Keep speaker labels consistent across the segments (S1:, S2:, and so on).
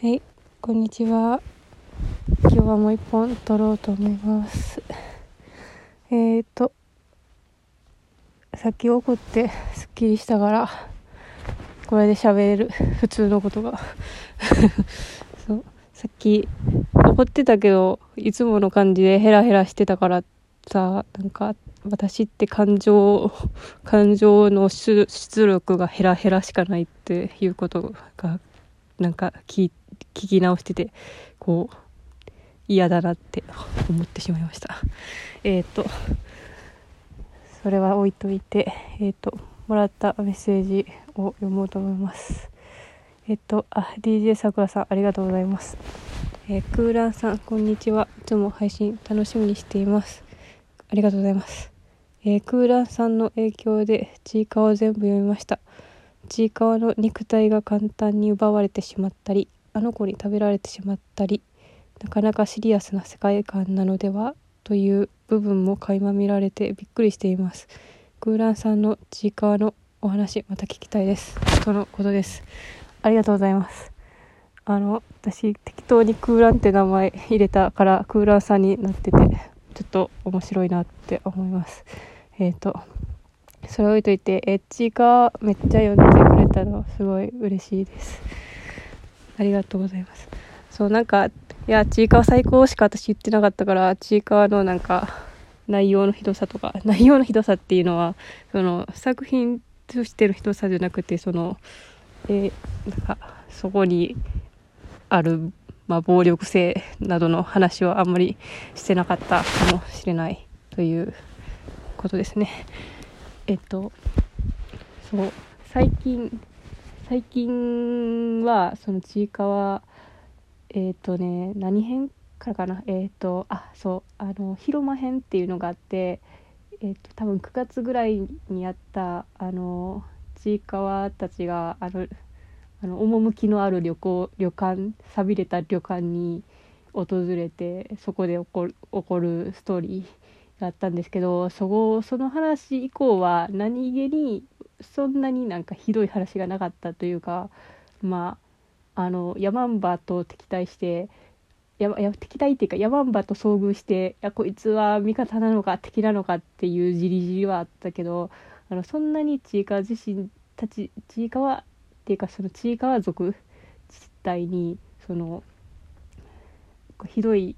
S1: はい、こんにちは。今日はもう一本撮ろうと思います。えーと、さっき怒ってすっきりしたから、これで喋れる。普通のことが。そう、さっき怒ってたけど、いつもの感じでヘラヘラしてたからさ、なんか、私って感情、感情の出力がヘラヘラしかないっていうことが、なんか聞聞き直してて、こう、嫌だなって思ってしまいました。えっ、と、それは置いといて、えっ、と、もらったメッセージを読もうと思います。えっ、と、あ、DJ さくらさん、ありがとうございます。えクーラーさん、こんにちは。いつも配信楽しみにしています。ありがとうございます。えクーラーさんの影響でちいかを全部読みました。ちいかわの肉体が簡単に奪われてしまったり、あの子に食べられてしまったり、なかなかシリアスな世界観なのではという部分も垣間見られてびっくりしています。クーラーさんのちいかわのお話また聞きたいです。とのことです。ありがとうございます。あの、私適当にクーランって名前入れたからクーラーさんになってて、ちょっと面白いなって思います。えっ、と、それ置いといて、エッチがめっちゃ読んでくれたのすごい嬉しいです。ありがとうございます。そう、なんか、いや、ちいかわ最高しか私言ってなかったから、ちいかわのなんか、内容のひどさとか、内容のひどさっていうのは、その、作品としてのひどさじゃなくて、その、えーなんか、そこにある、まあ、暴力性などの話をあんまりしてなかったかもしれないということですね。えっと、そう、最近、最近は、そのちいかわ、えっ、とね、何編からかな、えっ、と、あ、そう、あの、広間編っていうのがあって、えっ、と、多分9月ぐらいにやった、あの、ちいかわたちが、あの、あの趣のある旅行旅館寂れた旅館に訪れてそこで起こる起こるストーリー。があったんですけどそこその話以降は何気にそんなになんかひどい話がなかったというかまああのヤマンバと敵対してやや敵対っていうかヤマンバと遭遇していやこいつは味方なのか敵なのかっていうじりじりはあったけどあのそんなにちいかわ自身たちちいかわっていうかそのちいかわ族自体にそのひどい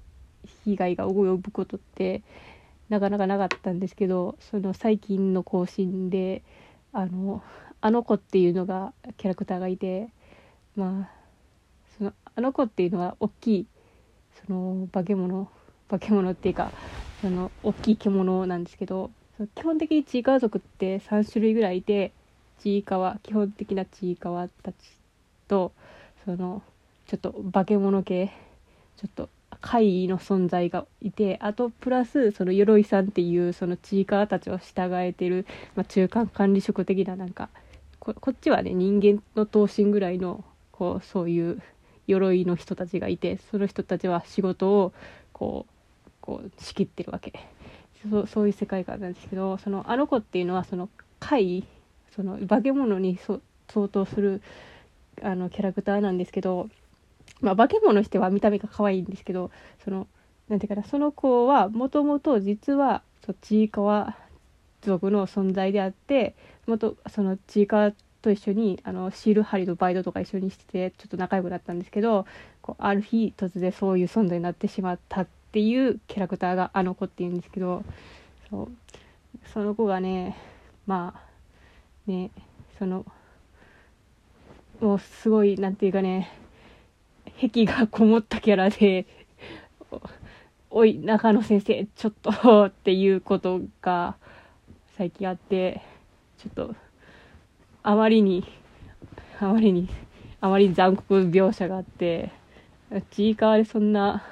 S1: 被害が及ぶことってなかなかなかったんですけどその最近の更新であのあの子っていうのがキャラクターがいてまあそのあの子っていうのは大きいその化け物化け物っていうかその大きい獣なんですけど基本的にちいかわ族って3種類ぐらいいてちいかわ基本的なちいかわたちとそのちょっと化け物系ちょっと怪異の存在がいてあとプラスその鎧さんっていうそのちいかわたちを従えてる、まあ、中間管理職的ななんかこっちはね人間の頭身ぐらいのこうそういう鎧の人たちがいてその人たちは仕事をこうこう仕切ってるわけ。そうそういう世界観なんですけどそのあの子っていうのはその怪異その化け物に相当するあのキャラクターなんですけど、まあ、化け物しては見た目が可愛いんですけどそのなんていうかなその子はもともと実はそちいかわ族の存在であって元そのちいかわと一緒にあのシール貼りのバイトとか一緒にしててちょっと仲良くなったんですけどこうある日突然そういう存在になってしまったっていうキャラクターがあの子っていうんですけどそう。その子がねまあねそのもうすごいなんていうかね癖がこもったキャラで「おい中野先生ちょっと」っていうことが最近あってちょっとあまりにあまりにあまりに残酷描写があってちいかわでそんな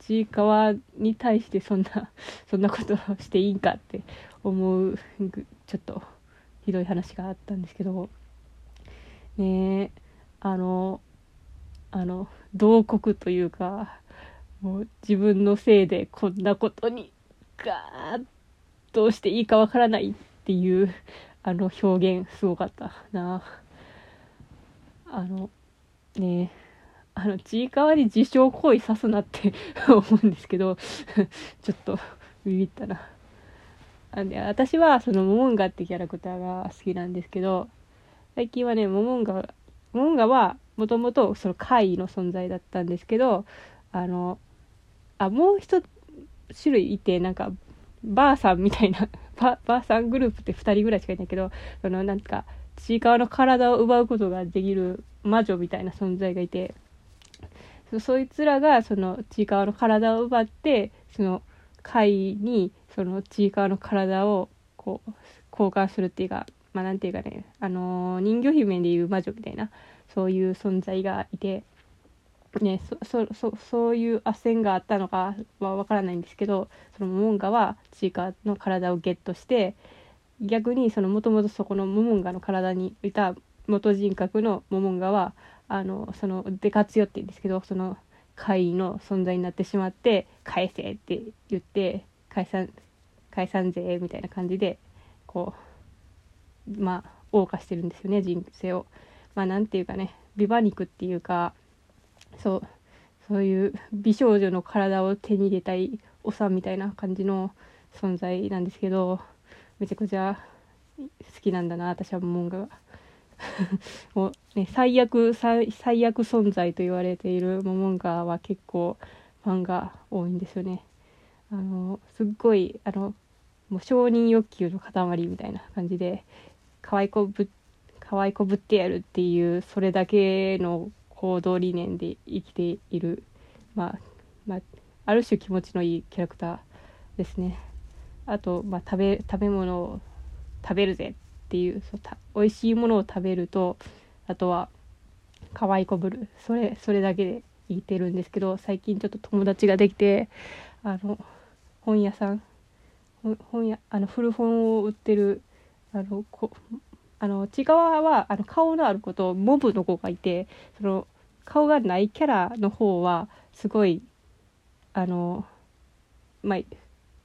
S1: ちいかわに対してそんな そんなことをしていいんかって思うちょっとひどい話があったんですけどねえあのあの慟哭というかもう自分のせいでこんなことにガーッどうしていいかわからないっていうあの表現すごかったな。あのねあのちいかわに自傷行為さすなって思うんですけど ちょっとビビったな。あで私はそのモモンガってキャラクターが好きなんですけど最近はねモモンガモモンガはもともとその怪異の存在だったんですけどあのあもう一種類いてなんかばあさんみたいな ばあさんグループって2人ぐらいしかいないけどそのなんかちいかわの体を奪うことができる魔女みたいな存在がいてそいつらがそのちいかわの体を奪ってその貝にそのちいかわの体をこう交換するっていうかまあなんていうかねあのー、人魚姫でいう魔女みたいなそういう存在がいてねそそそそういう斡旋があったのかはわからないんですけどそのモモンガはちいかわの体をゲットして逆にそのもともとそこのモモンガの体にいた元人格のモモンガはあのそのデカツヨって言うんですけどその怪異の存在になってしまって返せって言って解散解散税みたいな感じでこうまあ謳歌してるんですよね人生を。まあなんていうかねビバ肉っていうかそうそういう美少女の体を手に入れたいおさんみたいな感じの存在なんですけどめちゃくちゃ好きなんだな私はモンガが。もうね、最悪最悪存在と言われているモモンガは結構ファンが多いんですよね。あのすっごいあのもう承認欲求の塊みたいな感じで可愛い子ぶ可愛い子ぶってやるっていうそれだけの行動理念で生きている、まあまあ、ある種気持ちのいいキャラクターですね。あと、まあ、食べ食べ物を食べるぜっていうそうた美味しいものを食べるとあとは可愛いこぶるそれそれだけで生きてるんですけど最近ちょっと友達ができてあの本屋さん本屋あの古本を売ってるあのこあの内側はあの顔のある子とモブの子がいてその顔がないキャラの方はすごいあのまあ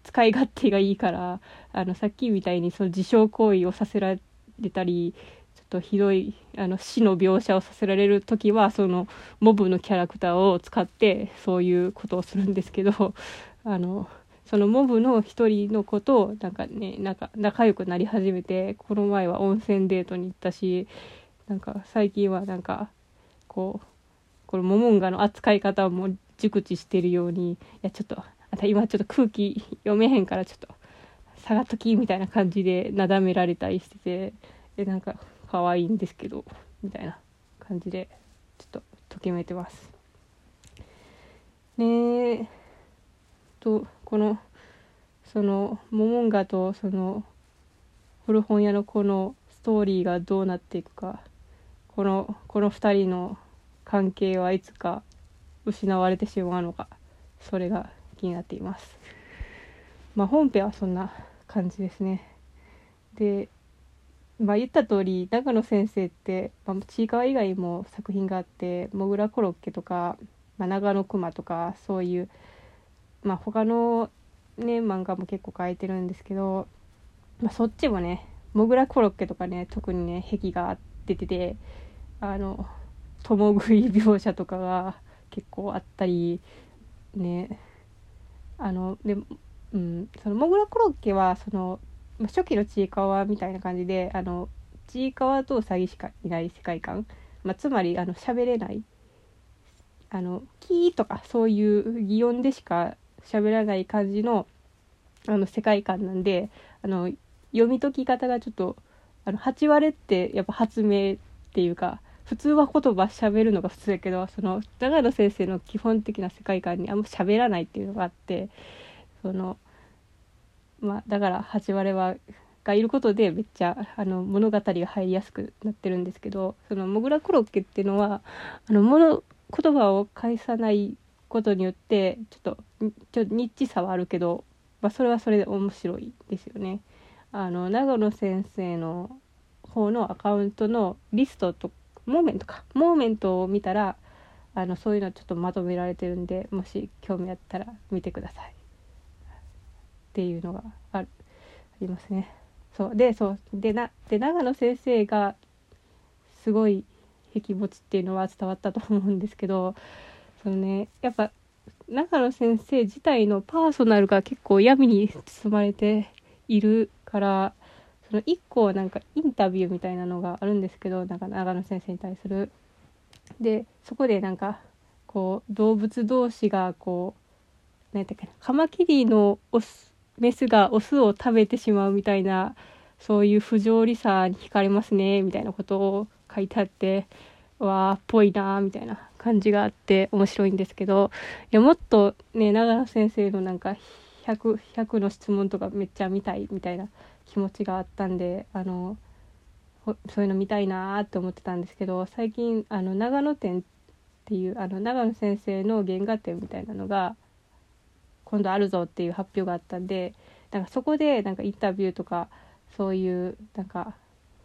S1: 使い勝手がいいからあのさっきみたいにその自傷行為をさせられたりちょっとひどいあの死の描写をさせられる時はそのモブのキャラクターを使ってそういうことをするんですけどあのそのモブの一人の子となんかねなんか仲良くなり始めてこの前は温泉デートに行ったしなんか最近はなんかこうこのモモンガの扱い方も熟知してるようにいやちょっとあた今ちょっと空気読めへんからちょっと下がっときみたいな感じでなだめられたりしててでなんか可愛いんですけどみたいな感じでちょっとときめいてます。ねとこのそのモモンガとその古本屋の子のストーリーがどうなっていくかこのこの2人の関係はいつか失われてしまうのかそれが気になっています。まあ、本編はそんな感じですね。で、まあ、言った通り長野先生って、まあ、ちいかわ以外も作品があって「もぐらコロッケ」とか「まあ、長野くま」とかそういう、まあ、他のね漫画も結構描いてるんですけど、まあ、そっちもね「もぐらコロッケ」とかね特にね壁が出ててあの共食い描写とかが結構あったりねあので、うん、そのモグラコロッケはその初期のちいかわみたいな感じであのちいかわとウサギしかいない世界観、まあ、つまりあの喋れない。あのキーとかそういう擬音でしか喋らない感じのあの世界観なんであの読み解き方がちょっとあの8割ってやっぱ発明っていうか普通は言葉喋るのが普通だけどその長野先生の基本的な世界観にあんま喋らないっていうのがあってそのまあだから八割はがいることでめっちゃあの物語が入りやすくなってるんですけどそのモグラコロッケっていうのはあの物言葉を返さないことによってちょっとちょニッチさはあるけど、まあ、それはそれで面白いですよね。あの長野先生の方のアカウントのリストとモーメントかモーメントを見たらあのそういうのちょっとまとめられてるんでもし興味あったら見てくださいっていうのがあるありますね。そうでそうでなで長野先生がすごい壁持ちっていうのは伝わったと思うんですけどそのねやっぱ長野先生自体のパーソナルが結構闇に包まれているからその1個なんかインタビューみたいなのがあるんですけどなんか長野先生に対する。でそこでなんかこう動物同士がこう何やったっけなカマキリのオスメスがオスを食べてしまうみたいなそういう不条理さに惹かれますねみたいなことを書いてあってわーっぽいなーみたいな感じがあって面白いんですけどいやもっとね長野先生のなんか 100, 100の質問とかめっちゃ見たいみたいな気持ちがあったんであのそういうの見たいなーって思ってたんですけど最近あの長野展っていうあの長野先生の原画展みたいなのが今度あるぞっていう発表があったんでなんかそこでなんかインタビューとかそういうなんか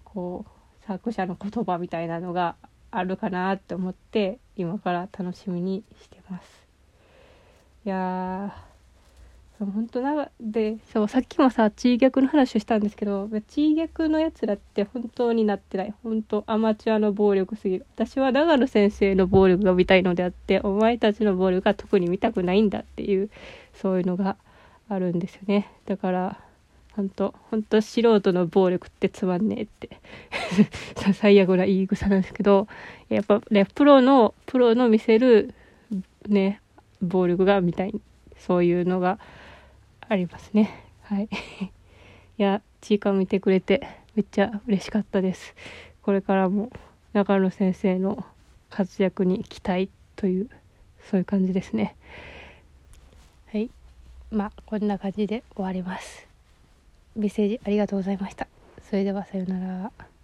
S1: こう作者の言葉みたいなのがあるかなって思って今から楽しみにしてます。いや本当なでそうさっきもさ地位逆の話をしたんですけど地位逆のやつらって本当になってない。本当アマチュアの暴力すぎる。私は長野先生の暴力が見たいのであってお前たちの暴力が特に見たくないんだっていうそういうのがあるんですよね。だから本当本当素人の暴力ってつまんねえって。最悪な言い草なんですけどやっぱねプロのプロの見せるね暴力が見たいそういうのがありますね。はい。いやちいか見てくれてめっちゃ嬉しかったです。これからも中野先生の活躍に期待というそういう感じですね。はい。まあこんな感じで終わります。メッセージありがとうございました。それではさようなら。